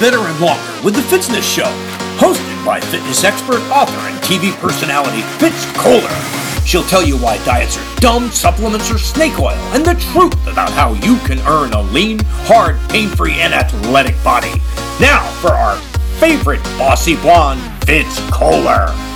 better, and longer with the Fitzness Show, hosted by fitness expert, author, and TV personality Fitz Koehler. She'll tell you why diets are dumb, supplements are snake oil, and the truth about how you can earn a lean, hard, pain-free, and athletic body. Now for our favorite bossy blonde, Fitz Koehler.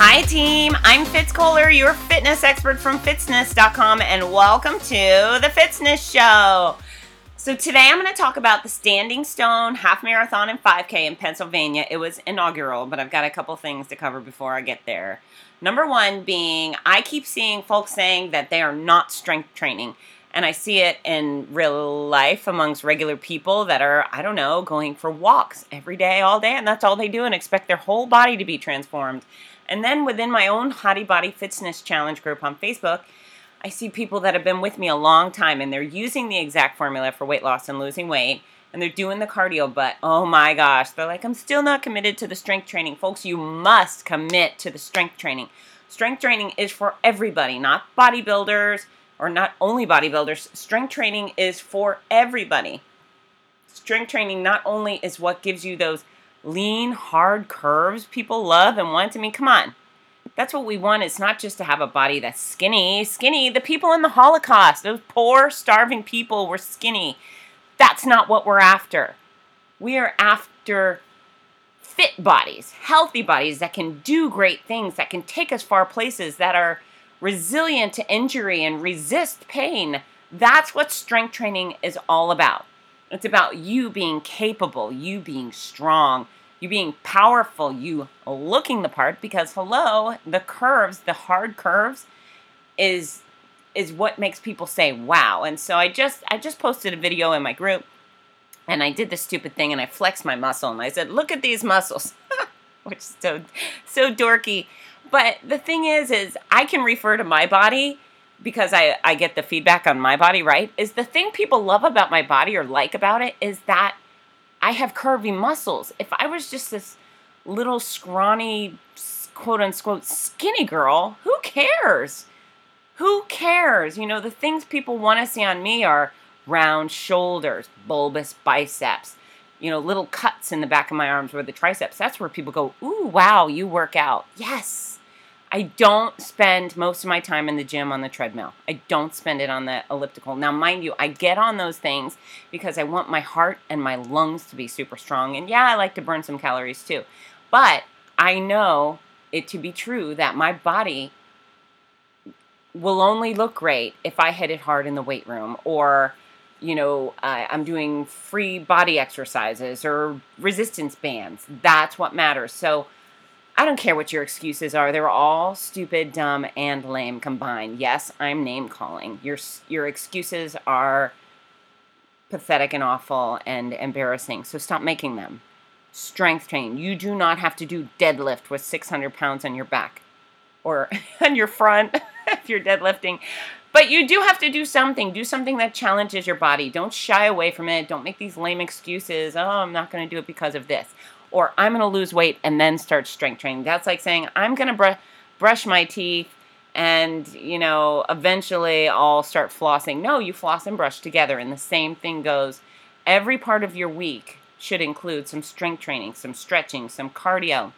Hi, team. I'm Fitz Koehler, your fitness expert from Fitzness.com, and welcome to the Fitzness Show. So, today I'm going to talk about the Standing Stone Half Marathon and 5K in Pennsylvania. It was inaugural, but I've got a couple things to cover before I get there. Number one being, I keep seeing folks saying that they are not strength training. And I see it in real life amongst regular people that are, I don't know, going for walks every day, all day, and that's all they do and expect their whole body to be transformed. And then within my own Hottie Body Fitzness Challenge group on Facebook, I see people that have been with me a long time and they're using the exact formula for weight loss and losing weight and they're doing the cardio, but oh my gosh, they're like, I'm still not committed to the strength training. Folks, you must commit to the strength training. Strength training is for everybody, not bodybuilders or not only bodybuilders. Strength training is for everybody. Strength training not only is what gives you those lean, hard curves people love and want. I mean, come on. That's what we want. It's not just to have a body that's skinny. Skinny, the people in the Holocaust, those poor, starving people were skinny. That's not what we're after. We are after fit bodies, healthy bodies that can do great things, that can take us far places, that are resilient to injury and resist pain. That's what strength training is all about. It's about you being capable, you being strong, you being powerful, you looking the part because hello, the curves, the hard curves is is what makes people say wow. And so I just I just posted a video in my group and I did this stupid thing and I flexed my muscle and I said, "Look at these muscles." Which is so so dorky. But the thing is is I can refer to my body because I, I get the feedback on my body, right? Is the thing people love about my body or like about it is that I have curvy muscles. If I was just this little scrawny, quote unquote, skinny girl, who cares? Who cares? You know, the things people want to see on me are round shoulders, bulbous biceps, you know, little cuts in the back of my arms where the triceps. That's where people go, ooh, wow, you work out. Yes I don't spend most of my time in the gym on the treadmill. I don't spend it on the elliptical. Now, mind you, I get on those things because I want my heart and my lungs to be super strong. And yeah, I like to burn some calories too. But I know it to be true that my body will only look great if I hit it hard in the weight room or you know, uh, I'm doing free body exercises or resistance bands. That's what matters. So I don't care what your excuses are. They're all stupid, dumb, and lame combined. Yes, I'm name calling. Your your excuses are pathetic and awful and embarrassing. So stop making them. Strength train. You do not have to do deadlift with 600 pounds on your back or on your front if you're deadlifting. But you do have to do something. Do something that challenges your body. Don't shy away from it. Don't make these lame excuses. Oh, I'm not going to do it because of this or I'm going to lose weight and then start strength training. That's like saying I'm going to br- brush my teeth and, you know, eventually I'll start flossing. No, you floss and brush together. And the same thing goes. Every part of your week should include some strength training, some stretching, some cardio,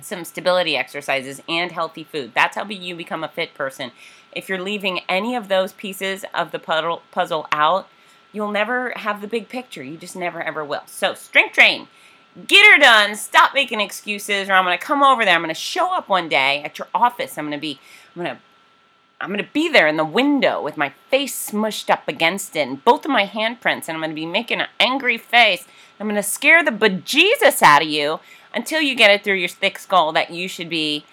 some stability exercises, and healthy food. That's how you become a fit person. If you're leaving any of those pieces of the puzzle, puzzle out, you'll never have the big picture. You just never ever will. So, strength train get her done. Stop making excuses, or I'm to come over there. I'm to show up one day at your office. I'm to be, I'm to, I'm to be there in the window with my face smushed up against it and both of my handprints, and I'm to be making an angry face. I'm to scare the bejesus out of you until you get it through your thick skull that you should be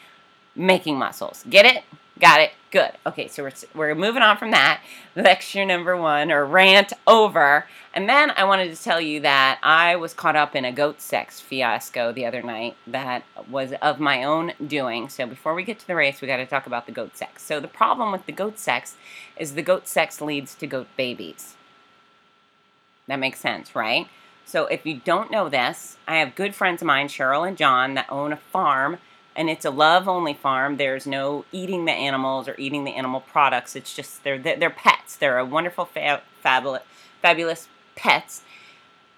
making muscles. Get it? Got it? Good. Okay, so we're, we're moving on from that. Lecture number one, or rant over. And then I wanted to tell you that I was caught up in a goat sex fiasco the other night that was of my own doing. So before we get to the race, we got to talk about the goat sex. So the problem with the goat sex is the goat sex leads to goat babies. That makes sense, right? So if you don't know this, I have good friends of mine, Cheryl and John, that own a farm and it's a love only farm. There's no eating the animals or eating the animal products. It's just they're they're pets. They're a wonderful, fa- fabulous, fabulous pets.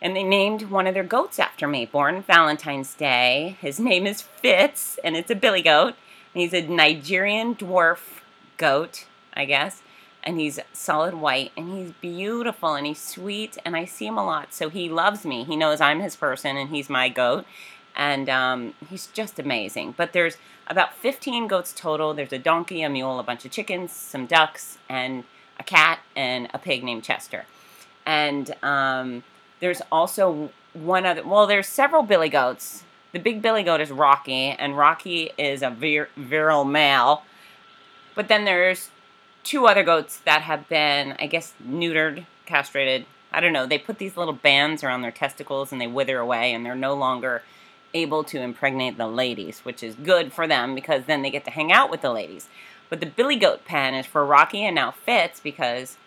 And they named one of their goats after me, born Valentine's Day. His name is Fitz, and it's a billy goat. And he's a Nigerian dwarf goat, I guess. And he's solid white, and he's beautiful, and he's sweet, and I see him a lot. So he loves me. He knows I'm his person, and he's my goat and um, he's just amazing. But there's about 15 goats total. There's a donkey, a mule, a bunch of chickens, some ducks, and a cat and a pig named Chester. And um, there's also one other. Well, there's several billy goats. The big billy goat is Rocky, and Rocky is a vir- virile male. But then there's two other goats that have been, I guess, neutered, castrated. I don't know. They put these little bands around their testicles and they wither away, and they're no longer able to impregnate the ladies, which is good for them because then they get to hang out with the ladies. But the Billy Goat pen is for Rocky and now Fitz because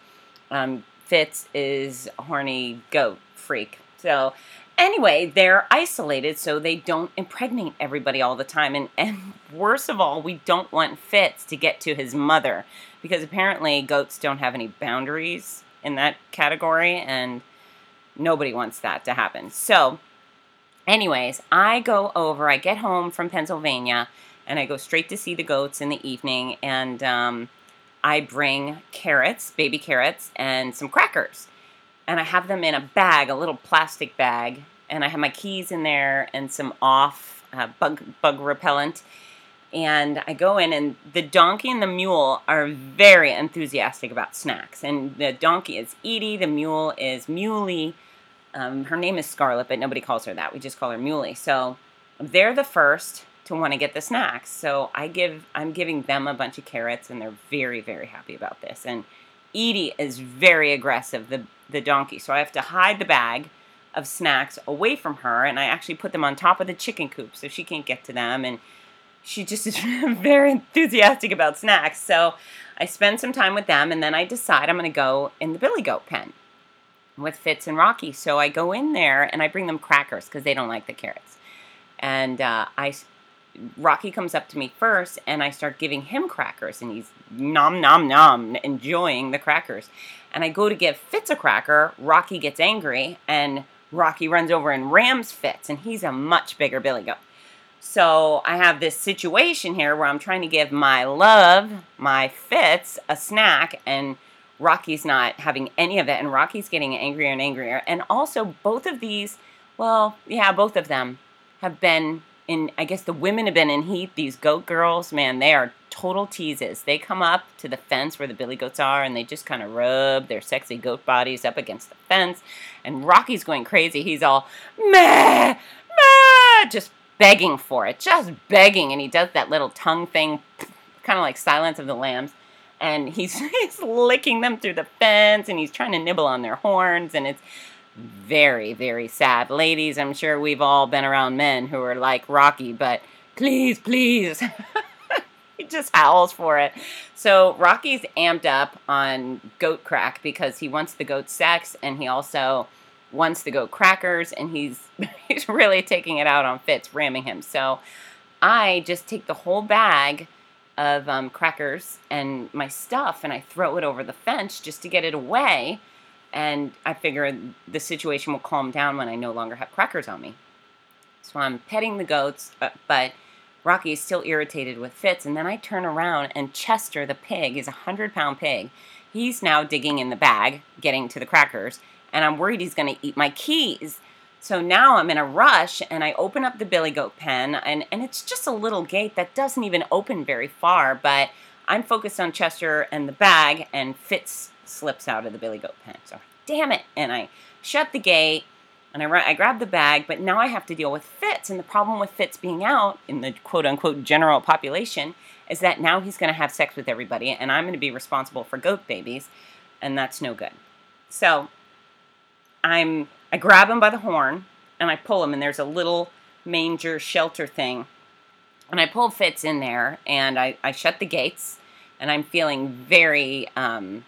um, Fitz is a horny goat freak. So anyway, they're isolated so they don't impregnate everybody all the time. And, and worst of all, we don't want Fitz to get to his mother because apparently goats don't have any boundaries in that category and nobody wants that to happen. So Anyways, I go over, I get home from Pennsylvania, and I go straight to see the goats in the evening, and um, I bring carrots, baby carrots, and some crackers. And I have them in a bag, a little plastic bag, and I have my keys in there and some off uh, bug, bug repellent. And I go in, and the donkey and the mule are very enthusiastic about snacks. And the donkey is Edie, the mule is Muley um, her name is Scarlet, but nobody calls her that. We just call her Muley. So they're the first to want to get the snacks. So I give I'm giving them a bunch of carrots, and they're very very happy about this. And Edie is very aggressive, the the donkey. So I have to hide the bag of snacks away from her, and I actually put them on top of the chicken coop so she can't get to them. And she just is very enthusiastic about snacks. So I spend some time with them, and then I decide I'm going to go in the Billy Goat pen with Fitz and Rocky. So I go in there and I bring them crackers because they don't like the carrots. And uh, I, Rocky comes up to me first, and I start giving him crackers, and he's nom nom nom enjoying the crackers. And I go to give Fitz a cracker. Rocky gets angry, and Rocky runs over and rams Fitz, and he's a much bigger billy goat. So I have this situation here where I'm trying to give my love, my Fitz, a snack, and Rocky's not having any of it, and Rocky's getting angrier and angrier. And also, both of these, well, yeah, both of them have been in, I guess the women have been in heat. These goat girls, man, they are total teases. They come up to the fence where the billy goats are, and they just kind of rub their sexy goat bodies up against the fence. And Rocky's going crazy. He's all, meh, meh, just begging for it, just begging. And he does that little tongue thing, kind of like Silence of the Lambs and he's he's licking them through the fence and he's trying to nibble on their horns and it's very very sad. Ladies i'm sure we've all been around men who are like rocky but please please. He just howls for it. So rocky's amped up on goat crack because he wants the goat sex and he also wants the goat crackers and he's he's really taking it out on fitz ramming him. So i just take the whole bag of um, crackers and my stuff and I throw it over the fence just to get it away. And I figure the situation will calm down when I no longer have crackers on me. So I'm petting the goats, but, uh, but Rocky is still irritated with Fitz. And then I turn around and Chester, the pig, is a hundred pound pig. He's now digging in the bag, getting to the crackers, and I'm worried he's going to eat my keys. So now I'm in a rush and I open up the billy goat pen and, and it's just a little gate that doesn't even open very far, but I'm focused on Chester and the bag and Fitz slips out of the billy goat pen. So damn it. And I shut the gate and I, I grab the bag, but now I have to deal with Fitz. And the problem with Fitz being out in the quote unquote general population is that now he's going to have sex with everybody and I'm going to be responsible for goat babies. And that's no good. So I'm I grab him by the horn and I pull him, and there's a little manger shelter thing. And I pull Fitz in there and I, I shut the gates, and I'm feeling very um,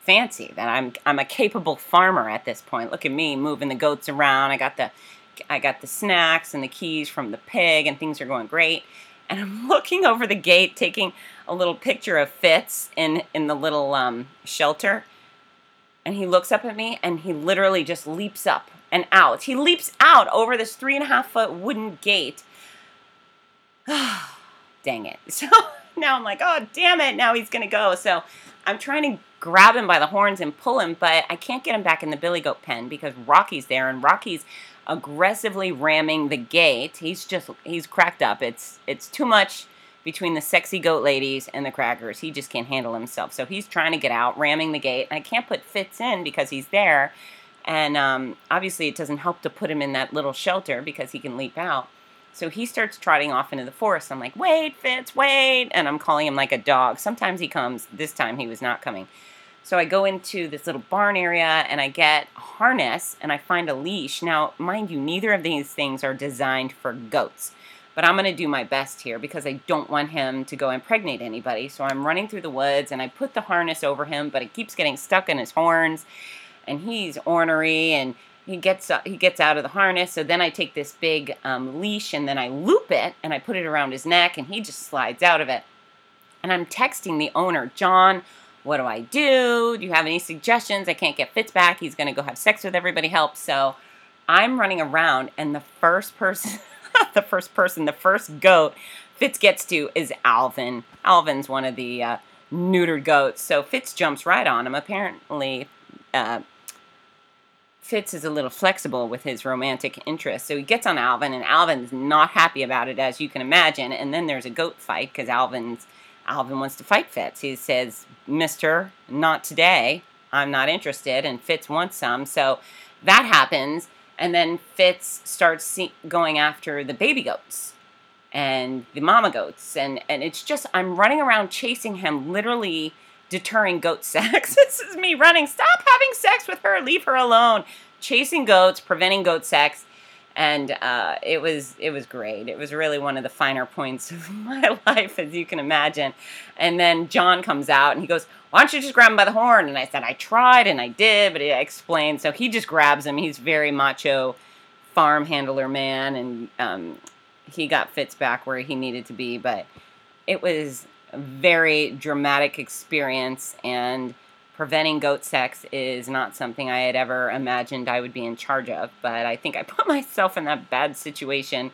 fancy that I'm I'm a capable farmer at this point. Look at me moving the goats around. I got the I got the snacks and the keys from the pig, and things are going great. and I'm looking over the gate, taking a little picture of Fitz in in the little um, shelter. And he looks up at me, and he literally just leaps up and out. He leaps out over this three and a half foot wooden gate. Dang it! So now I'm like, oh damn it! Now he's gonna go. So I'm trying to grab him by the horns and pull him, but I can't get him back in the billy goat pen because Rocky's there, and Rocky's aggressively ramming the gate. He's just he's cracked up. It's it's too much between the sexy goat ladies and the crackers. He just can't handle himself. So he's trying to get out, ramming the gate. I can't put Fitz in because he's there. And um, obviously, it doesn't help to put him in that little shelter because he can leap out. So he starts trotting off into the forest. I'm like, wait, Fitz, wait. And I'm calling him like a dog. Sometimes he comes. This time he was not coming. So I go into this little barn area and I get a harness and I find a leash. Now, mind you, neither of these things are designed for goats. But I'm going to do my best here because I don't want him to go impregnate anybody. So I'm running through the woods and I put the harness over him, but it keeps getting stuck in his horns. And he's ornery and he gets uh, he gets out of the harness. So then I take this big um, leash and then I loop it and I put it around his neck and he just slides out of it. And I'm texting the owner, John what do I do? Do you have any suggestions? I can't get Fitz back. He's going to go have sex with everybody. Help. So I'm running around, and the first person, the first person, the first goat Fitz gets to is Alvin. Alvin's one of the uh, neutered goats. So Fitz jumps right on him. Apparently, uh, Fitz is a little flexible with his romantic interest. So he gets on Alvin, and Alvin's not happy about it, as you can imagine. And then there's a goat fight because Alvin's Alvin wants to fight Fitz. He says, Mister, not today. I'm not interested. And Fitz wants some. So that happens. And then Fitz starts see- going after the baby goats and the mama goats. And, and it's just, I'm running around chasing him, literally deterring goat sex. this is me running. Stop having sex with her. Leave her alone. Chasing goats, preventing goat sex and uh, it was it was great. It was really one of the finer points of my life, as you can imagine. And then John comes out and he goes, "Why don't you just grab him by the horn?" And I said, "I tried and I did, but he explained." So he just grabs him. He's very macho, farm handler man, and um, he got Fitz back where he needed to be. But it was a very dramatic experience and preventing goat sex is not something I had ever imagined I would be in charge of, but I think I put myself in that bad situation.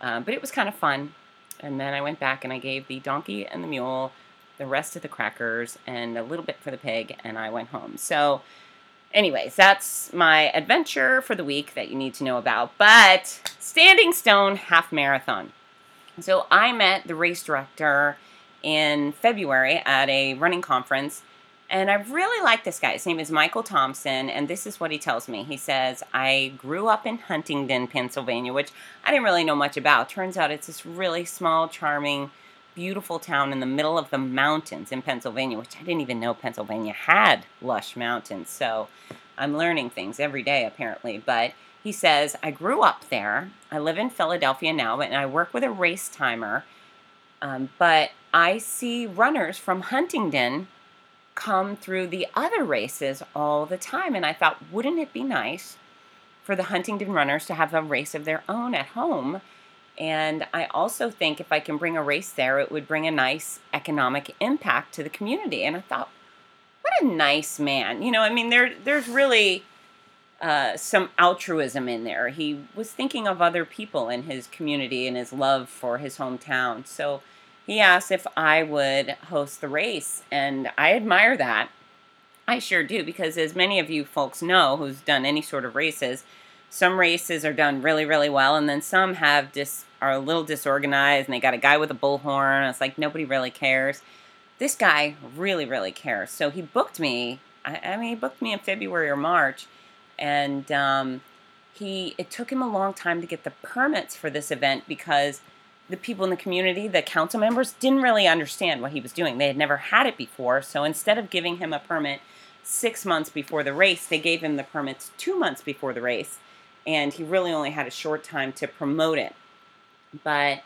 Uh, but it was kind of fun. And then I went back and I gave the donkey and the mule the rest of the crackers and a little bit for the pig, and I went home. So, anyways, that's my adventure for the week that you need to know about. But Standing Stone Half Marathon. So, I met the race director in February at a running conference and I really like this guy. His name is Michael Thompson, and this is what he tells me. He says, I grew up in Huntingdon, Pennsylvania, which I didn't really know much about. Turns out it's this really small, charming, beautiful town in the middle of the mountains in Pennsylvania, which I didn't even know Pennsylvania had lush mountains. So I'm learning things every day, apparently. But he says, I grew up there. I live in Philadelphia now, and I work with a race timer. Um, but I see runners from Huntingdon come through the other races all the time. And I thought, wouldn't it be nice for the Huntingdon runners to have a race of their own at home? And I also think if I can bring a race there, it would bring a nice economic impact to the community. And I thought, what a nice man. You know, I mean, there there's really uh, some altruism in there. He was thinking of other people in his community and his love for his hometown. So he asked if I would host the race, and I admire that. I sure do, because as many of you folks know who's done any sort of races, some races are done really, really well, and then some have dis are a little disorganized, and they got a guy with a bullhorn. It's like nobody really cares. This guy really, really cares. So he booked me. I, I mean, he booked me in February or March, and um, he it took him a long time to get the permits for this event because the people in the community, the council members, didn't really understand what he was doing. They had never had it before. So instead of giving him a permit six months before the race, they gave him the permits two months before the race. And he really only had a short time to promote it. But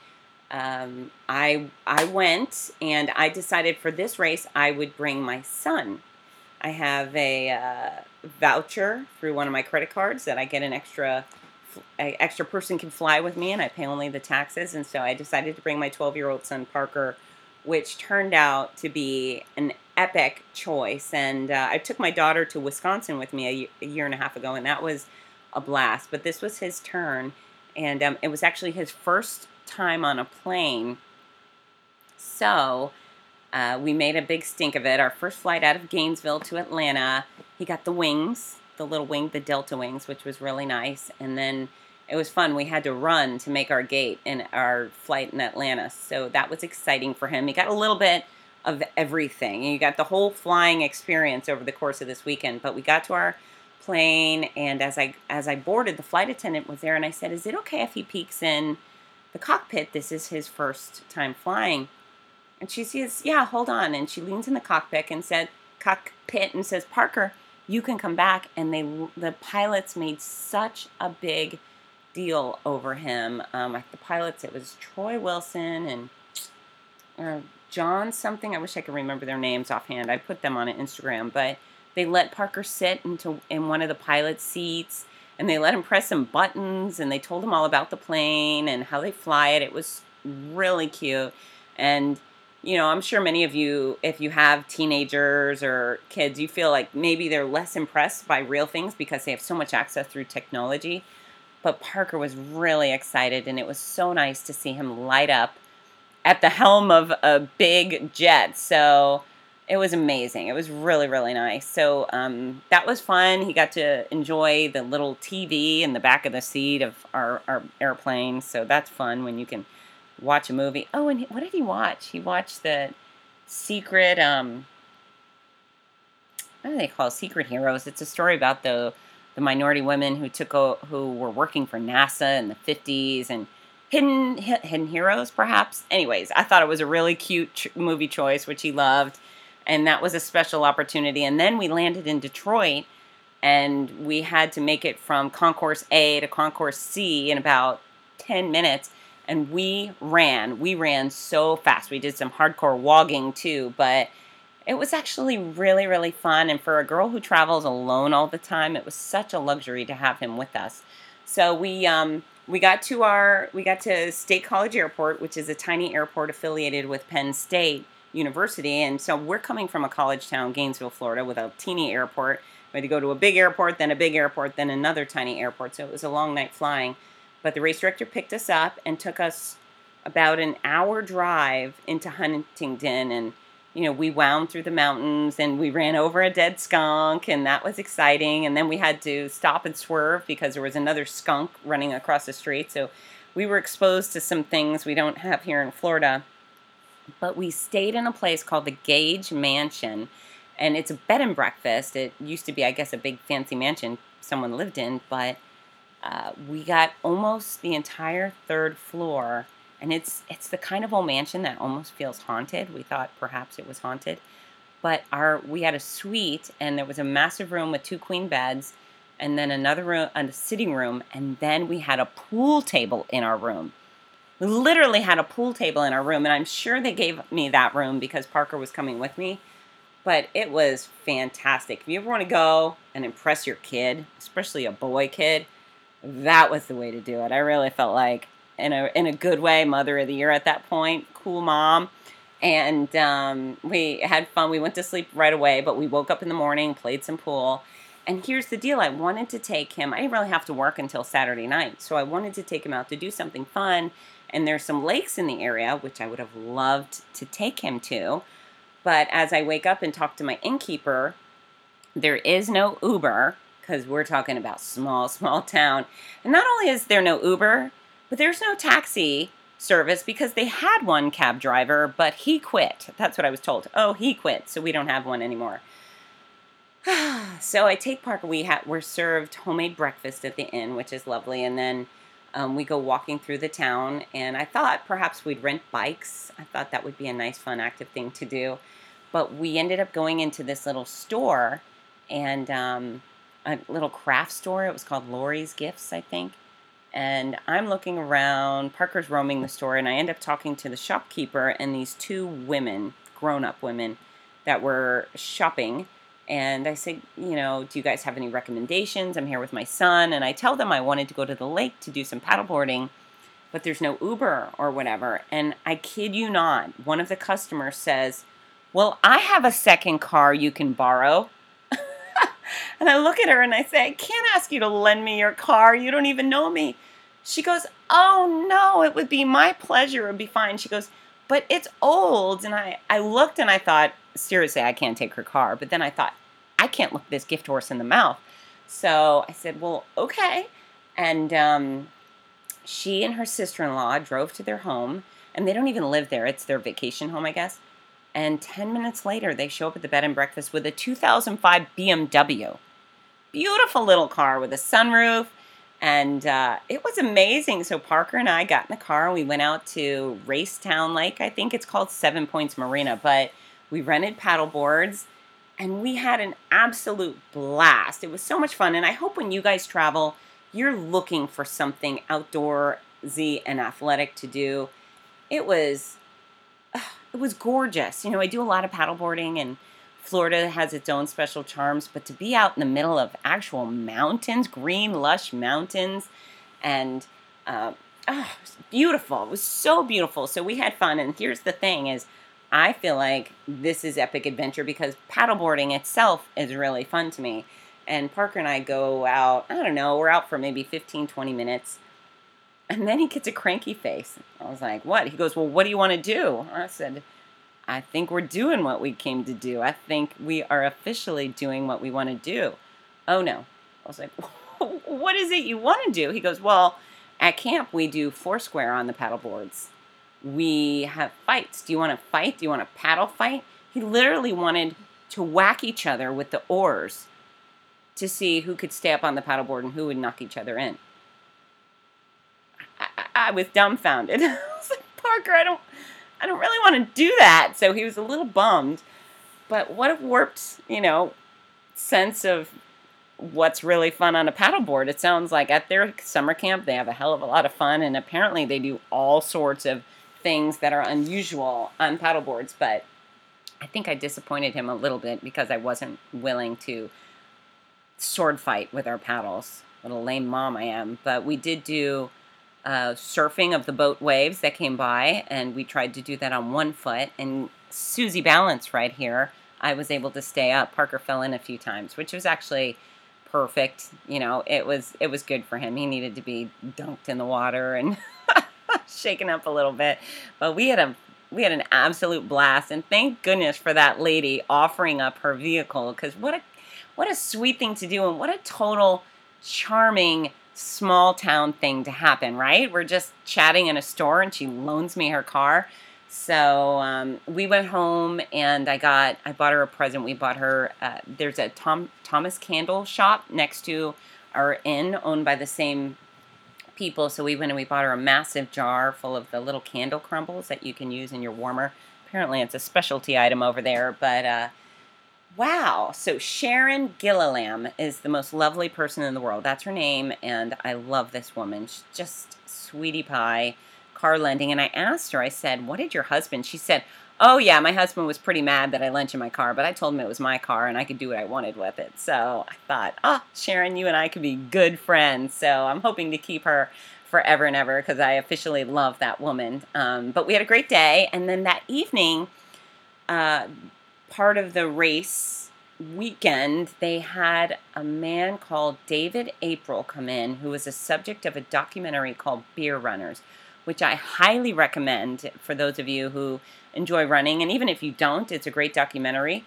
um, I, I went and I decided for this race I would bring my son. I have a uh, voucher through one of my credit cards that I get an extra a extra person can fly with me, and I pay only the taxes. And so I decided to bring my 12 year old son Parker, which turned out to be an epic choice. And uh, I took my daughter to Wisconsin with me a year and a half ago, and that was a blast. But this was his turn, and um, it was actually his first time on a plane. So uh, we made a big stink of it. Our first flight out of Gainesville to Atlanta, he got the wings, the little wing, the Delta wings, which was really nice. And then it was fun. We had to run to make our gate in our flight in Atlanta. So that was exciting for him. He got a little bit of everything. You got the whole flying experience over the course of this weekend. But we got to our plane and as I as I boarded the flight attendant was there and I said, "Is it okay if he peeks in the cockpit? This is his first time flying." And she says, "Yeah, hold on." And she leans in the cockpit and said, "Cockpit," and says, "Parker, you can come back." And they, the pilots made such a big deal over him. Um, the pilots, it was Troy Wilson and uh, John something. I wish I could remember their names offhand. I put them on Instagram, but they let Parker sit into in one of the pilot seats and they let him press some buttons and they told him all about the plane and how they fly it. It was really cute. And you know, I'm sure many of you, if you have teenagers or kids, you feel like maybe they're less impressed by real things because they have so much access through technology. But Parker was really excited, and it was so nice to see him light up at the helm of a big jet. So it was amazing. It was really, really nice. So um, that was fun. He got to enjoy the little TV in the back of the seat of our, our airplane. So that's fun when you can watch a movie. Oh, and what did he watch? He watched the Secret. Um, what do they call Secret Heroes? It's a story about the the minority women who took a, who were working for NASA in the 50s and hidden hidden heroes perhaps. Anyways, I thought it was a really cute ch- movie choice which he loved and that was a special opportunity and then we landed in Detroit and we had to make it from concourse A to concourse C in about 10 minutes and we ran. We ran so fast. We did some hardcore wogging too, but it was actually really, really fun. And for a girl who travels alone all the time, it was such a luxury to have him with us. So we um, we got to our we got to State College Airport, which is a tiny airport affiliated with Penn State University. And so we're coming from a college town, Gainesville, Florida, with a teeny airport. We had to go to a big airport, then a big airport, then another tiny airport. So it was a long night flying. But the race director picked us up and took us about an hour drive into Huntingdon and you know, we wound through the mountains and we ran over a dead skunk, and that was exciting. And then we had to stop and swerve because there was another skunk running across the street. So we were exposed to some things we don't have here in Florida. But we stayed in a place called the Gage Mansion, and it's a bed and breakfast. It used to be, I guess, a big fancy mansion someone lived in, but uh, we got almost the entire third floor, and it's it's the kind of old mansion that almost feels haunted. We thought perhaps it was haunted, but our we had a suite, and there was a massive room with two queen beds, and then another room, and a sitting room, and then we had a pool table in our room. We literally had a pool table in our room, and I'm sure they gave me that room because Parker was coming with me. But it was fantastic. If you ever want to go and impress your kid, especially a boy kid, that was the way to do it. I really felt like in a in a good way, mother of the year at that point, cool mom. And um, we had fun. We went to sleep right away, but we woke up in the morning, played some pool. And here's the deal: I wanted to take him. I didn't really have to work until Saturday night, so I wanted to take him out to do something fun. And there's some lakes in the area, which I would have loved to take him to. But as I wake up and talk to my innkeeper, there is no Uber because we're talking about small, small town. And not only is there no Uber, but there's no taxi service because they had one cab driver, but he quit. That's what I was told. Oh, he quit, so we don't have one anymore. so I take Parker. We ha- we're served homemade breakfast at the inn, which is lovely, and then um, we go walking through the town. And I thought perhaps we'd rent bikes. I thought that would be a nice, fun, active thing to do. But we ended up going into this little store, and um, a little craft store. It was called Lori's Gifts, I think. And I'm looking around. Parker's roaming the store, and I end up talking to the shopkeeper and these two women, grown up women, that were shopping. And I said, you know, do you guys have any recommendations? I'm here with my son. And I tell them I wanted to go to the lake to do some paddleboarding, but there's no Uber or whatever. And I kid you not, one of the customers says, well, I have a second car you can borrow. and I look at her and I say, I can't ask you to lend me your car. You don't even know me. She goes, Oh no, it would be my pleasure. It would be fine. She goes, But it's old. And I, I looked and I thought, Seriously, I can't take her car. But then I thought, I can't look this gift horse in the mouth. So I said, Well, okay. And um, she and her sister in law drove to their home. And they don't even live there, it's their vacation home, I guess. And 10 minutes later, they show up at the bed and breakfast with a 2005 BMW. Beautiful little car with a sunroof. And uh, it was amazing. So Parker and I got in the car and we went out to Raystown Lake. I think it's called Seven Points Marina. But we rented paddle boards and we had an absolute blast. It was so much fun. And I hope when you guys travel, you're looking for something outdoorsy and athletic to do. It was it was gorgeous. You know, I do a lot of paddleboarding and Florida has its own special charms, but to be out in the middle of actual mountains, green, lush mountains, and uh, oh, it beautiful. It was so beautiful. So we had fun. And here's the thing: is I feel like this is epic adventure because paddleboarding itself is really fun to me. And Parker and I go out. I don't know. We're out for maybe 15, 20 minutes. And then he gets a cranky face. I was like, what? He goes, well, what do you want to do? I said, I think we're doing what we came to do. I think we are officially doing what we want to do. Oh no. I was like, what is it you want to do? He goes, well, at camp we do foursquare on the paddle boards. We have fights. Do you want to fight? Do you want to paddle fight? He literally wanted to whack each other with the oars to see who could stay up on the paddleboard and who would knock each other in. I, I, I was dumbfounded. I was like, Parker, I don't I don't really want to do that. So he was a little bummed. But what a warped, you know, sense of what's really fun on a paddleboard. It sounds like at their summer camp they have a hell of a lot of fun and apparently they do all sorts of things that are unusual on paddleboards, but I think I disappointed him a little bit because I wasn't willing to sword fight with our paddles. What a lame mom I am. But we did do uh, surfing of the boat waves that came by, and we tried to do that on one foot. And Susie Balance right here, I was able to stay up. Parker fell in a few times, which was actually perfect. You know, it was it was good for him. He needed to be dunked in the water and shaken up a little bit, but we had a we had an absolute blast. And thank goodness for that lady offering up her vehicle because what a what a sweet thing to do, and what a total charming small town thing to happen, right? We're just chatting in a store and she loans me her car. So um, we went home and I got I bought her a present. We bought her uh, there's a Tom Thomas Candle shop next to our inn owned by the same people. So we went and we bought her a massive jar full of the little candle crumbles that you can use in your warmer. Apparently it's a specialty item over there, but uh, Wow. So Sharon Gillilam is the most lovely person in the world. That's her name, and I love this woman. She's just sweetie pie, car lending. And I asked her, I said, What did your husband? She said, Oh, yeah, my husband was pretty mad that I lent you my car, but I told him it was my car and I could do what I wanted with it. So I thought, Oh, Sharon, you and I could be good friends. So I'm hoping to keep her forever and ever because I officially love that woman. Um, but we had a great day. And then that evening, uh, part of the race weekend, they had a man called David April come in who was a subject of a documentary called Beer Runners, which I highly recommend for those of you who enjoy running. And even if you don't, it's a great documentary.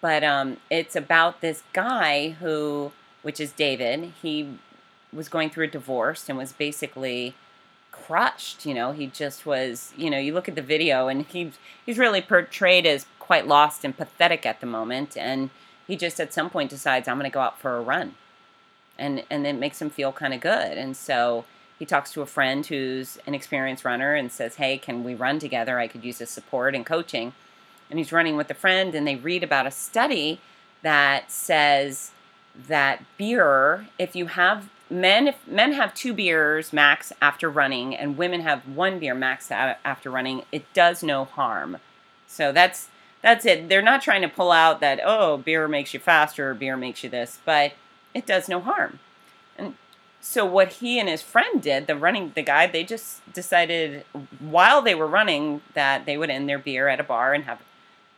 But um, it's about this guy who, which is David, he was going through a divorce and was basically crushed you know he just was you know you look at the video and he's he's really portrayed as quite lost and pathetic at the moment and he just at some point decides i'm going to go out for a run and and it makes him feel kind of good and so he talks to a friend who's an experienced runner and says hey can we run together i could use his support and coaching and he's running with a friend and they read about a study that says that beer if you have men if men have two beers max after running and women have one beer max after running it does no harm so that's that's it. They're not trying to pull out that, oh, beer makes you faster, or beer makes you this, but it does no harm. And so what he and his friend did, the running the guy, they just decided while they were running that they would end their beer at a bar and have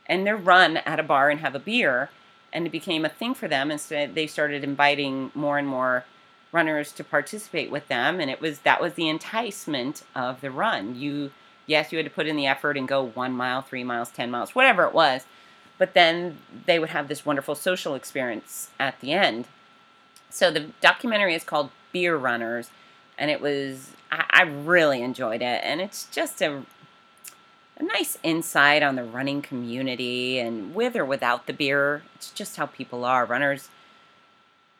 end their run at a bar and have a beer. And it became a thing for them. And so they started inviting more and more runners to participate with them. And it was that was the enticement of the run. You yes, you had to put in the effort and go one mile, three miles, ten miles, whatever it was. But then they would have this wonderful social experience at the end. So the documentary is called Beer Runners, and it was I, I really enjoyed it, and it's just a a nice insight on the running community and with or without the beer. It's just how people are. Runners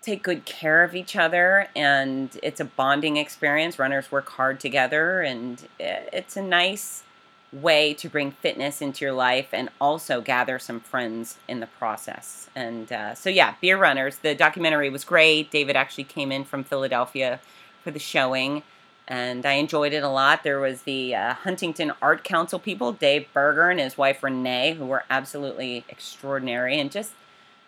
take good care of each other and it's a bonding experience. Runners work hard together and it's a nice way to bring fitness into your life and also gather some friends in the process. And uh, so, yeah, Beer Runners, the documentary was great. David actually came in from Philadelphia for the showing and I enjoyed it a lot. There was the uh, Huntingdon Art Council people, Dave Berger and his wife Renee, who were absolutely extraordinary and just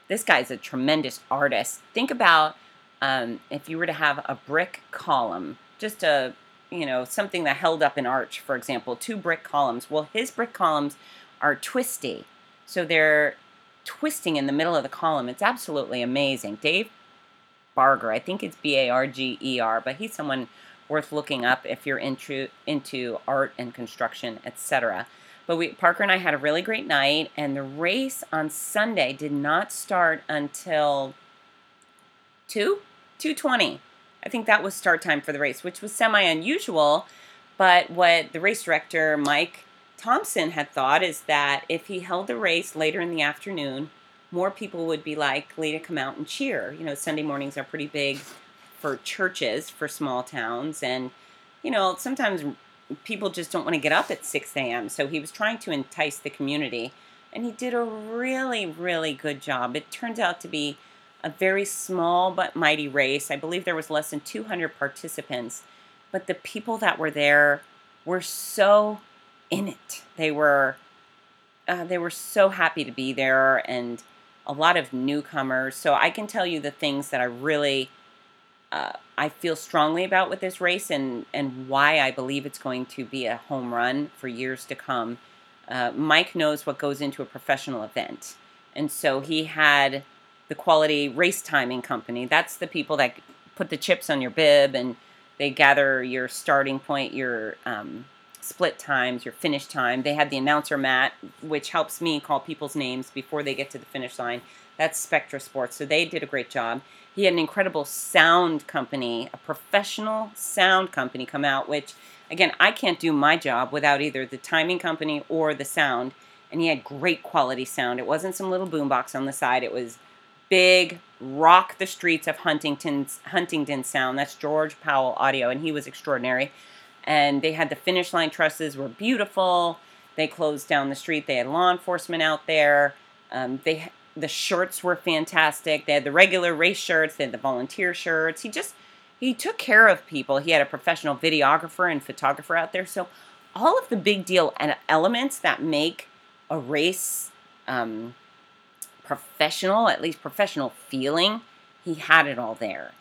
this guy's a tremendous artist. Think about um, if you were to have a brick column, just a you know something that held up an arch, for example, two brick columns. Well, his brick columns are twisty, so they're twisting in the middle of the column. It's absolutely amazing. Dave Barger, I think it's B A R G E R, but he's someone worth looking up if you're into into art and construction, etc. But we Parker and I had a really great night, and the race on Sunday did not start until two two twenty. I think that was start time for the race, which was semi unusual. But what the race director Mike Thompson had thought is that if he held the race later in the afternoon, more people would be likely to come out and cheer. You know, Sunday mornings are pretty big for churches for small towns, and you know sometimes people just don't want to get up at 6 a.m. So he was trying to entice the community, and he did a really, really good job. It turns out to be a very small but mighty race. I believe there was less than 200 participants, but the people that were there were so in it. They were uh, they were so happy to be there, and a lot of newcomers. So I can tell you the things that I really uh, I feel strongly about with this race and, and why I believe it's going to be a home run for years to come. Uh, Mike knows what goes into a professional event. And so he had the quality race timing company. That's the people that put the chips on your bib and they gather your starting point, your um, split times, your finish time. They had the announcer mat, which helps me call people's names before they get to the finish line. That's Spectra Sports. So they did a great job. He had an incredible sound company, a professional sound company come out, which, again, I can't do my job without either the timing company or the sound. And he had great quality sound. It wasn't some little boombox on the side, it was big, rock the streets of Huntingdon's Huntingdon sound. That's George Powell Audio, and he was extraordinary. And they had the finish line trusses were beautiful. They closed down the street. They had law enforcement out there. Um, they the shirts were fantastic. They had the regular race shirts, they had the volunteer shirts. He just he took care of people. He had a professional videographer and photographer out there. So all of the big deal and elements that make a race um, professional, at least professional feeling, he had it all there.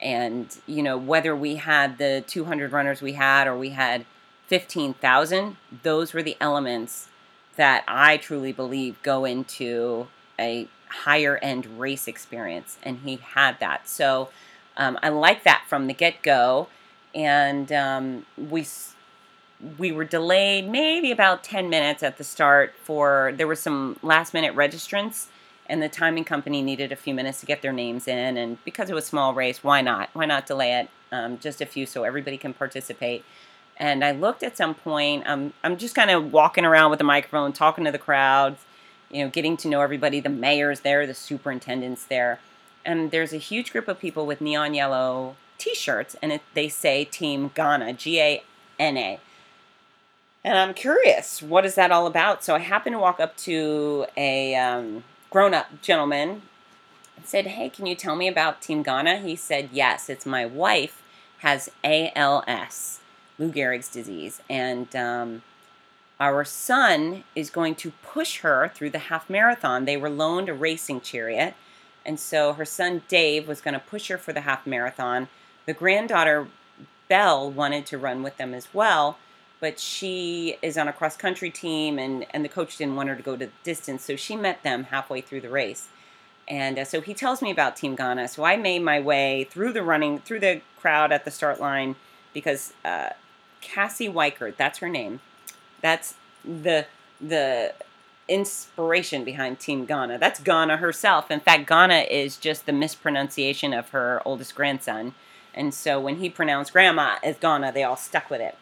And you know whether we had the 200 runners we had or we had 15,000, those were the elements that I truly believe go into a higher end race experience, and he had that. So um, I like that from the get go, and um, we we were delayed maybe about 10 minutes at the start for there were some last minute registrants and the timing company needed a few minutes to get their names in and because it was a small race why not why not delay it um, just a few so everybody can participate and i looked at some point um, i'm just kind of walking around with the microphone talking to the crowds you know, getting to know everybody. The mayor's there, the superintendent's there. And there's a huge group of people with neon yellow t shirts, and it, they say Team Ghana, G A N A. And I'm curious, what is that all about? So I happened to walk up to a um, grown up gentleman said, Hey, can you tell me about Team Ghana? He said, Yes, it's my wife has ALS, Lou Gehrig's disease. And um, our son is going to push her through the half marathon. They were loaned a racing chariot, and so her son Dave was going to push her for the half marathon. The granddaughter Belle wanted to run with them as well, but she is on a cross country team, and, and the coach didn't want her to go to the distance, so she met them halfway through the race. And uh, so he tells me about Team Ghana. So I made my way through the running, through the crowd at the start line because uh, Cassie Weichert, that's her name. That's the the inspiration behind Team Ghana. That's Ghana herself. In fact, Ghana is just the mispronunciation of her oldest grandson. And so when he pronounced grandma as Ghana, they all stuck with it.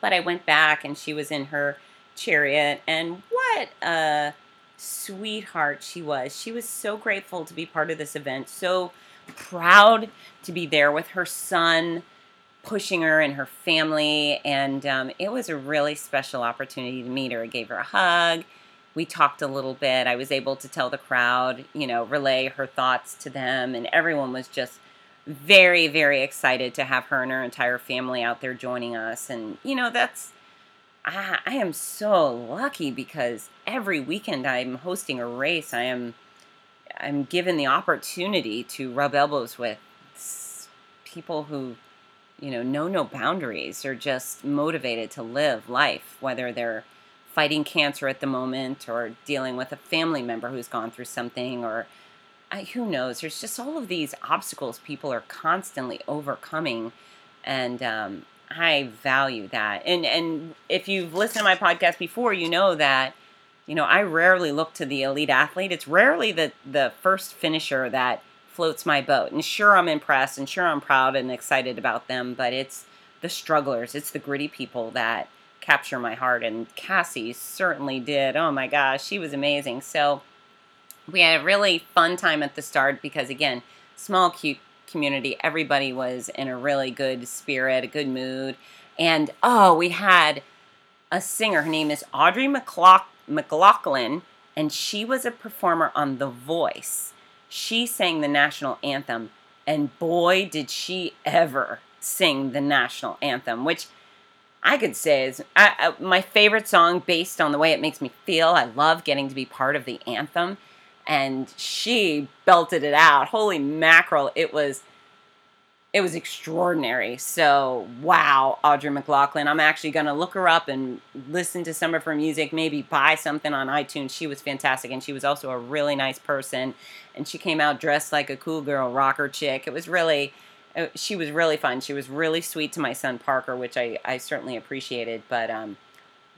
But I went back and she was in her chariot, and what a sweetheart she was. She was so grateful to be part of this event, so proud to be there with her son pushing her and her family. And um, it was a really special opportunity to meet her. I gave her a hug. We talked a little bit. I was able to tell the crowd, you know, relay her thoughts to them. And everyone was just very, very excited to have her and her entire family out there joining us. And, you know, that's. I, I am so lucky because every weekend I'm hosting a race. I am I'm given the opportunity to rub elbows with people who you know, know no boundaries or just motivated to live life, whether they're fighting cancer at the moment or dealing with a family member who's gone through something or I, who knows there's just all of these obstacles people are constantly overcoming and um, i value that and and if you've listened to my podcast before you know that you know i rarely look to the elite athlete it's rarely the the first finisher that floats my boat. And sure, I'm impressed and sure, I'm proud and excited about them, but it's the strugglers, it's the gritty people that capture my heart. And Cassie certainly did. Oh my gosh, she was amazing. So we had a really fun time at the start because, again, small, cute community. Everybody was in a really good spirit, a good mood. And oh, we had a singer. Her name is Audrey McLaughlin, and she was a performer on The Voice she sang the national anthem, and boy, did she ever sing the national anthem, which I could say is I, I, my favorite song based on the way it makes me feel. I love getting to be part of the anthem, and she belted it out. Holy mackerel! It was it was extraordinary. So, wow, Audrey McLaughlin. I'm actually going to look her up and listen to some of her music, maybe buy something on iTunes. She was fantastic, and she was also a really nice person. And she came out dressed like a cool girl rocker chick. It was really, uh, she was really fun. She was really sweet to my son Parker, which I, I certainly appreciated. But um,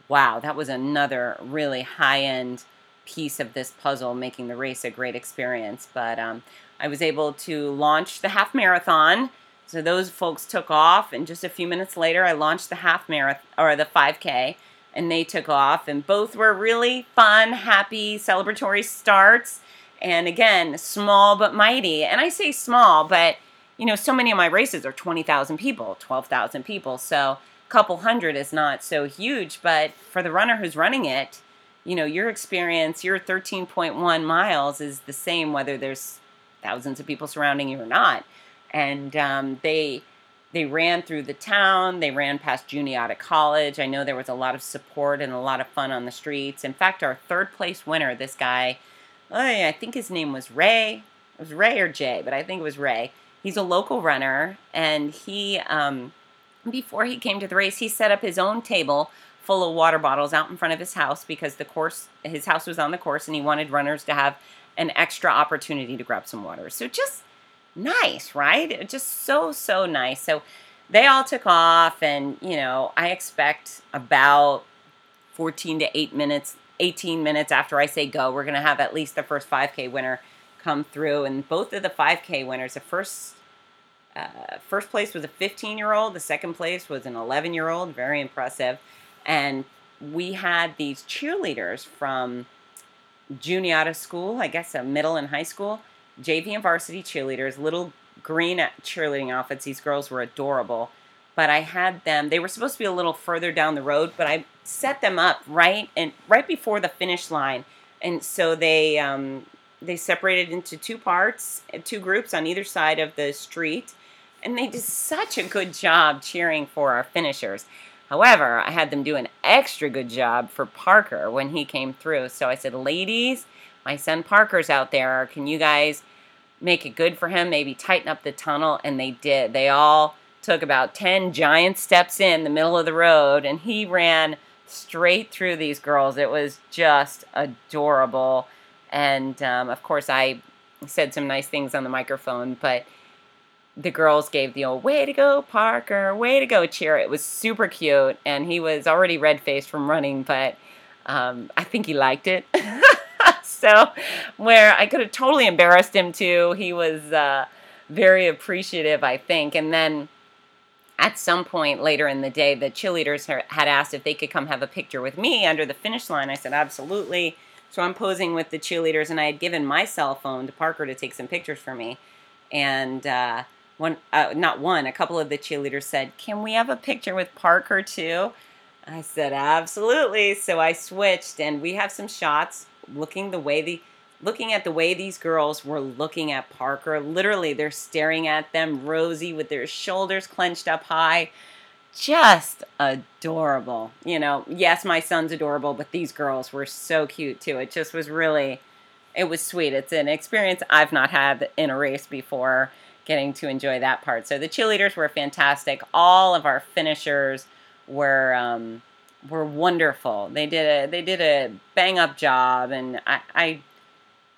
wow, that was another really high end piece of this puzzle, making the race a great experience. But um, I was able to launch the half marathon so those folks took off, and just a few minutes later, I launched the half marathon or the 5K, and they took off, and both were really fun, happy, celebratory starts. And again, small but mighty. And I say small, but you know, so many of my races are 20,000 people, 12,000 people. So a couple hundred is not so huge, but for the runner who's running it, you know, your experience, your 13.1 miles is the same whether there's thousands of people surrounding you or not and um, they they ran through the town. They ran past Juniata College. I know there was a lot of support and a lot of fun on the streets. In fact, our third place winner, this guy, I think his name was Ray. It was Ray or Jay, but I think it was Ray. He's a local runner, and he, um, before he came to the race, he set up his own table full of water bottles out in front of his house because the course, his house was on the course, and he wanted runners to have an extra opportunity to grab some water. So just nice, right? Just so, so nice. So they all took off, and you know, I expect about 14 to 8 minutes, 18 minutes after I say go, we're going to have at least the first 5K winner come through. And both of the 5K winners, the first uh, first place was a 15 year old, the second place was an 11 year old, very impressive. And we had these cheerleaders from Juniata School, I guess a middle and high school, JV and varsity cheerleaders, little green cheerleading outfits. These girls were adorable. But I had them, they were supposed to be a little further down the road, but I set them up right and right before the finish line. And so they um, they separated into two parts, two groups on either side of the street. And they did such a good job cheering for our finishers. However, I had them do an extra good job for Parker when he came through. So I said, ladies, my son Parker's out there. Can you guys make it good for him? Maybe tighten up the tunnel. And they did. They all took about 10 giant steps in the middle of the road, and he ran straight through these girls. It was just adorable. And um, of course, I said some nice things on the microphone, but the girls gave the old way to go, Parker, way to go cheer. It was super cute, and he was already red faced from running, but um, I think he liked it. so, where I could have totally embarrassed him too, he was uh, very appreciative, I think. And then at some point later in the day, the cheerleaders had asked if they could come have a picture with me under the finish line. I said, absolutely. So I'm posing with the cheerleaders, and I had given my cell phone to Parker to take some pictures for me. And uh, one, uh, not one, a couple of the cheerleaders said, "Can we have a picture with Parker too?" I said, "Absolutely." So I switched, and we have some shots looking the way the looking at the way these girls were looking at Parker. Literally, they're staring at them, rosy with their shoulders clenched up high. Just adorable. You know, yes, my son's adorable, but these girls were so cute too. It just was really, it was sweet. It's an experience I've not had in a race before, getting to enjoy that part. So the cheerleaders were fantastic. All of our finishers were. Um, were wonderful. They did a they did a bang up job, and I, I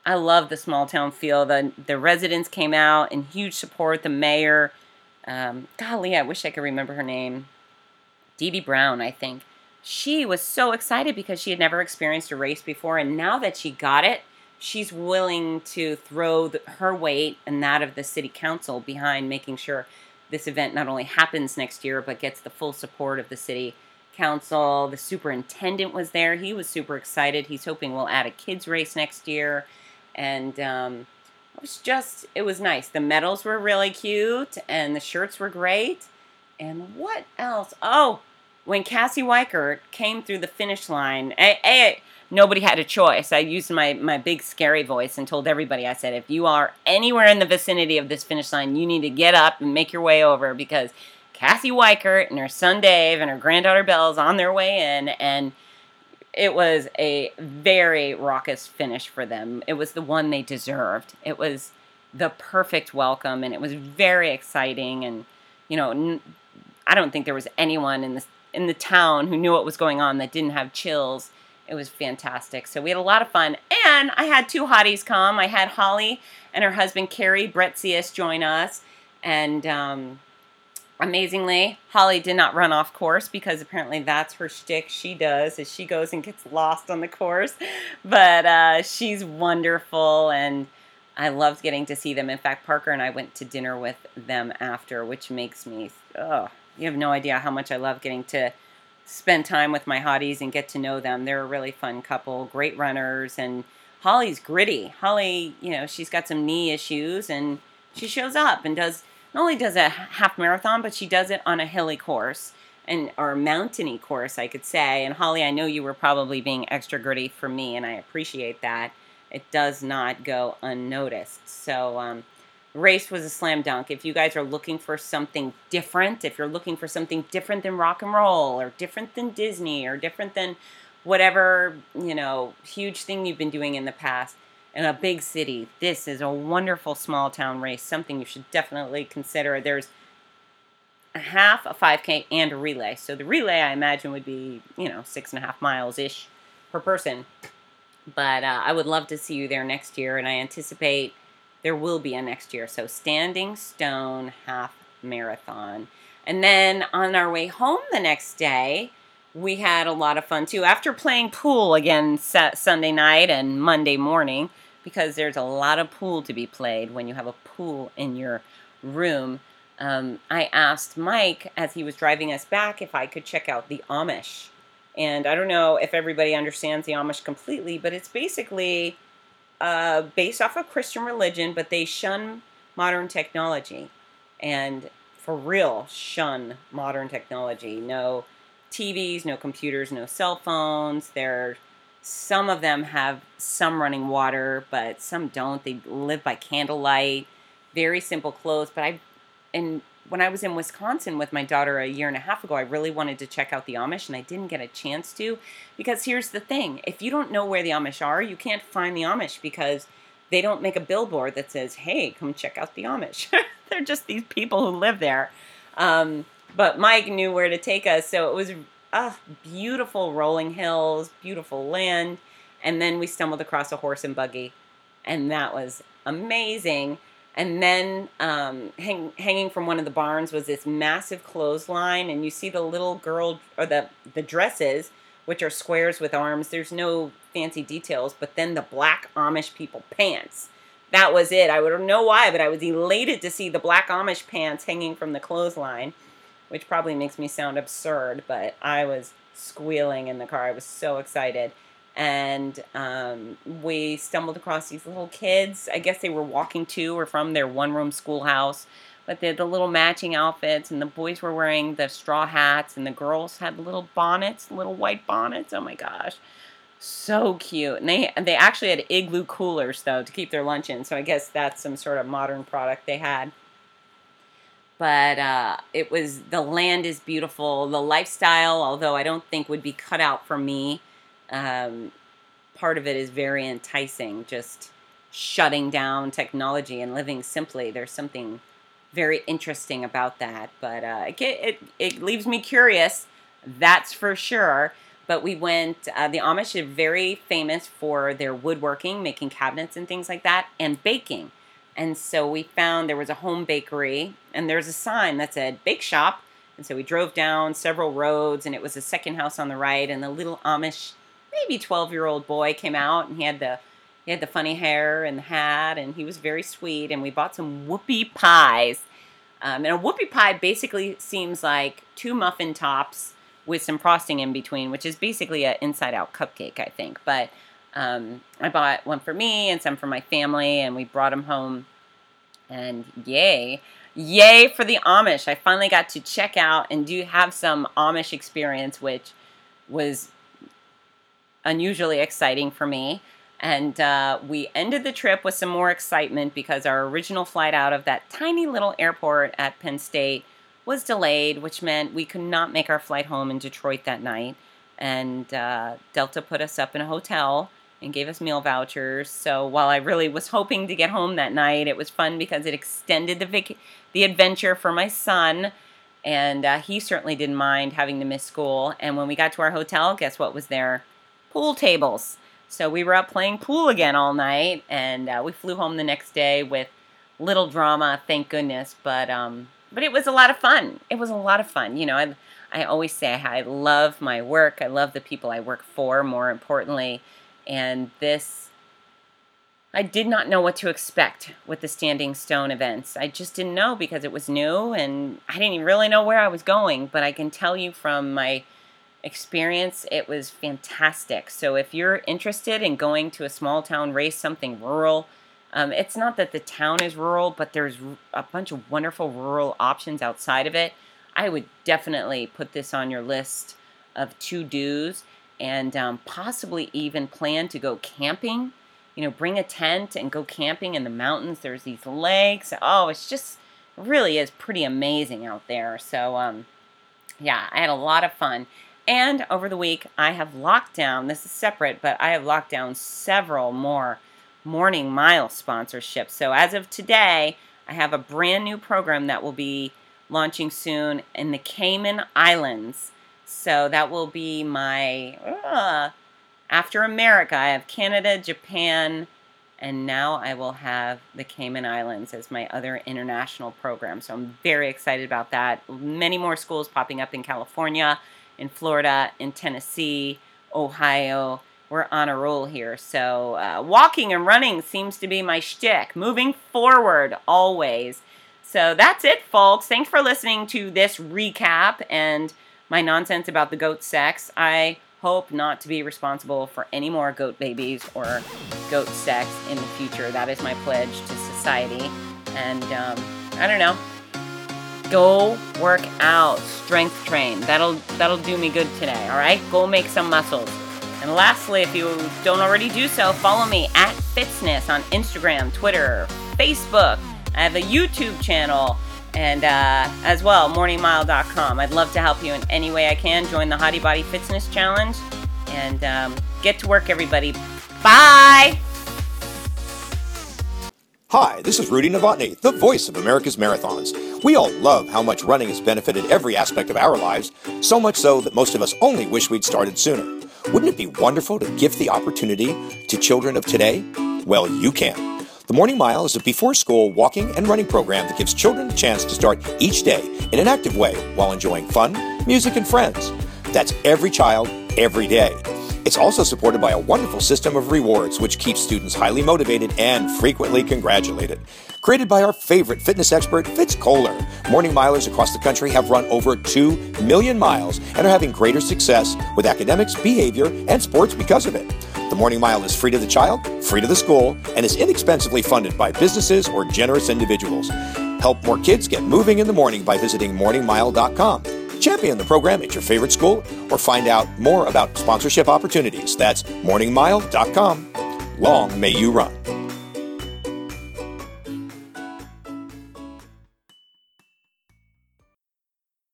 I love the small town feel. The the residents came out in huge support. The mayor, um, golly, I wish I could remember her name. Dee Dee Brown, I think. She was so excited because she had never experienced a race before, and now that she got it, she's willing to throw the, her weight and that of the city council behind making sure this event not only happens next year but gets the full support of the city council. The superintendent was there. He was super excited. He's hoping we'll add a kids race next year and um, it was just it was nice. The medals were really cute, and the shirts were great. And what else? Oh, when Cassie Weichert came through the finish line, a, a, nobody had a choice. I used my, my big scary voice and told everybody, I said, if you are anywhere in the vicinity of this finish line, you need to get up and make your way over because Cassie Weichert and her son Dave and her granddaughter Belle's on their way in. And it was a very raucous finish for them. It was the one they deserved. It was the perfect welcome, and it was very exciting. And you know, I don't think there was anyone in the in the town who knew what was going on that didn't have chills. It was fantastic. So we had a lot of fun, and I had two hotties come. I had Holly and her husband Carrie Bretzius join us, and um, Amazingly, Holly did not run off course because apparently that's her shtick. She does is she goes and gets lost on the course, but uh, she's wonderful and I loved getting to see them. In fact, Parker and I went to dinner with them after, which makes me oh, you have no idea how much I love getting to spend time with my hotties and get to know them. They're a really fun couple, great runners, and Holly's gritty. Holly, you know, she's got some knee issues and she shows up and does not only does a half marathon, but she does it on a hilly course and or mountainy course, I could say. And Holly, I know you were probably being extra gritty for me, and I appreciate that. It does not go unnoticed. So, um, race was a slam dunk. If you guys are looking for something different, if you're looking for something different than rock and roll, or different than Disney, or different than whatever you know huge thing you've been doing in the past, in a big city. This is a wonderful small town race, something you should definitely consider. There's a half, a 5K, and a relay. So the relay, I imagine, would be, you know, six and a half miles ish per person. But uh, I would love to see you there next year, and I anticipate there will be a next year. So Standing Stone Half Marathon. And then on our way home the next day, we had a lot of fun too. After playing pool again Sunday night and Monday morning, because there's a lot of pool to be played when you have a pool in your room. Um, I asked Mike as he was driving us back if I could check out the Amish. And I don't know if everybody understands the Amish completely, but it's basically uh, based off of Christian religion, but they shun modern technology. And for real, shun modern technology. No TVs, no computers, no cell phones. They're some of them have some running water, but some don't. They live by candlelight. Very simple clothes, but I and when I was in Wisconsin with my daughter a year and a half ago, I really wanted to check out the Amish and I didn't get a chance to because here's the thing if you don't know where the Amish are, you can't find the Amish because they don't make a billboard that says, hey, come check out the Amish. They're just these people who live there. Um, but Mike knew where to take us, so it was uh, beautiful rolling hills, beautiful land. And then we stumbled across a horse and buggy, and that was amazing. And then um, hang, hanging from one of the barns was this massive clothesline, and you see the little girl or the the dresses, which are squares with arms. There's no fancy details, but then the black Amish people pants. That was it. I don't know why, but I was elated to see the black Amish pants hanging from the clothesline, which probably makes me sound absurd, but I was squealing in the car. I was so excited and um, we stumbled across these little kids. I guess they were walking to or from their one room schoolhouse, but they had the little matching outfits, and the boys were wearing the straw hats, and the girls had little bonnets, little white bonnets. Oh my gosh. So cute. And they they actually had igloo coolers though to keep their lunch in. So I guess that's some sort of modern product they had but uh, it was the land is beautiful the lifestyle although i don't think would be cut out for me um, part of it is very enticing, just shutting down technology and living simply. There's something very interesting about that, but uh, it, it, it leaves me curious, that's for sure. But we went, uh, the Amish are very famous for their woodworking, making cabinets and things like that, and baking. And so we found there was a home bakery, and there's a sign that said bake shop. And so we drove down several roads, and it was a second house on the right, and the little Amish maybe 12 year old boy came out and he had the he had the funny hair and the hat and he was very sweet and we bought some whoopie pies. Um, and a whoopie pie basically seems like two muffin tops with some frosting in between which is basically an inside out cupcake i think. But um, i bought one for me and some for my family and we brought them home. And yay yay for the amish. I finally got to check out and do have some amish experience which was unusually exciting for me. And uh, we ended the trip with some more excitement because our original flight out of that tiny little airport at Penn State was delayed, which meant we could not make our flight home in Detroit that night. And uh, Delta put us up in a hotel and gave us meal vouchers. So while I really was hoping to get home that night, it was fun because it extended the vac- the adventure for my son. And uh, he certainly didn't mind having to miss school. And when we got to our hotel, guess what was there? Pool tables. So we were up playing pool again all night, and uh, we flew home the next day with little drama, thank goodness. But um, but it was a lot of fun. It was a lot of fun. You know, I I always say I love my work. I love the people I work for. More importantly, and this. I did not know what to expect with the Standing Stone events. I just didn't know because it was new and I didn't really know where I was going. But I can tell you from my experience, it was fantastic. So if you're interested in going to a small town race, something rural, um, it's not that the town is rural, but there's a bunch of wonderful rural options outside of it. I would definitely put this on your list of to dos and um, possibly even plan to go camping. You know, bring a tent and go camping in the mountains. There's these lakes. Oh, it's just really is pretty amazing out there. So, um, yeah, I had a lot of fun. And over the week, I have locked down, this is separate, but I have locked down several more morning mile sponsorships. So as of today, I have a brand new program that will be launching soon in the Cayman Islands. So that will be my, uh, after America, I have Canada, Japan, and now I will have the Cayman Islands as my other international program. So I'm very excited about that. Many more schools popping up in California in Florida, in Tennessee, Ohio. We're on a roll here. So, uh, walking and running seems to be my shtick. Moving forward, always. So, that's it, folks. Thanks for listening to this recap and my nonsense about the goat sex. I hope not to be responsible for any more goat babies or goat sex in the future. That is my pledge to society. And um, I don't know go work out, strength train. That'll that'll do me good today, all right? Go make some muscles. And lastly, if you don't already do so, follow me at Fitzness on Instagram, Twitter, Facebook. I have a YouTube channel and uh, as well, morningmile.com. I'd love to help you in any way I can. Join the Hottie Body Fitzness Challenge and um, get to work, everybody. Bye. Hi, this is Rudy Novotny, the voice of America's Marathons. We all love how much running has benefited every aspect of our lives, so much so that most of us only wish we'd started sooner. Wouldn't it be wonderful to give the opportunity to children of today? Well, you can. The Morning Mile is a before school walking and running program that gives children a chance to start each day in an active way while enjoying fun, music, and friends. That's every child, every day. It's also supported by a wonderful system of rewards, which keeps students highly motivated and frequently congratulated. Created by our favorite fitness expert, Fitz Koehler, morning milers across the country have run over 2 million miles and are having greater success with academics, behavior, and sports because of it. The Morning Mile is free to the child, free to the school, and is inexpensively funded by businesses or generous individuals. Help more kids get moving in the morning by visiting morningmile.com. Champion the program at your favorite school or find out more about sponsorship opportunities. That's morningmile.com. Long may you run.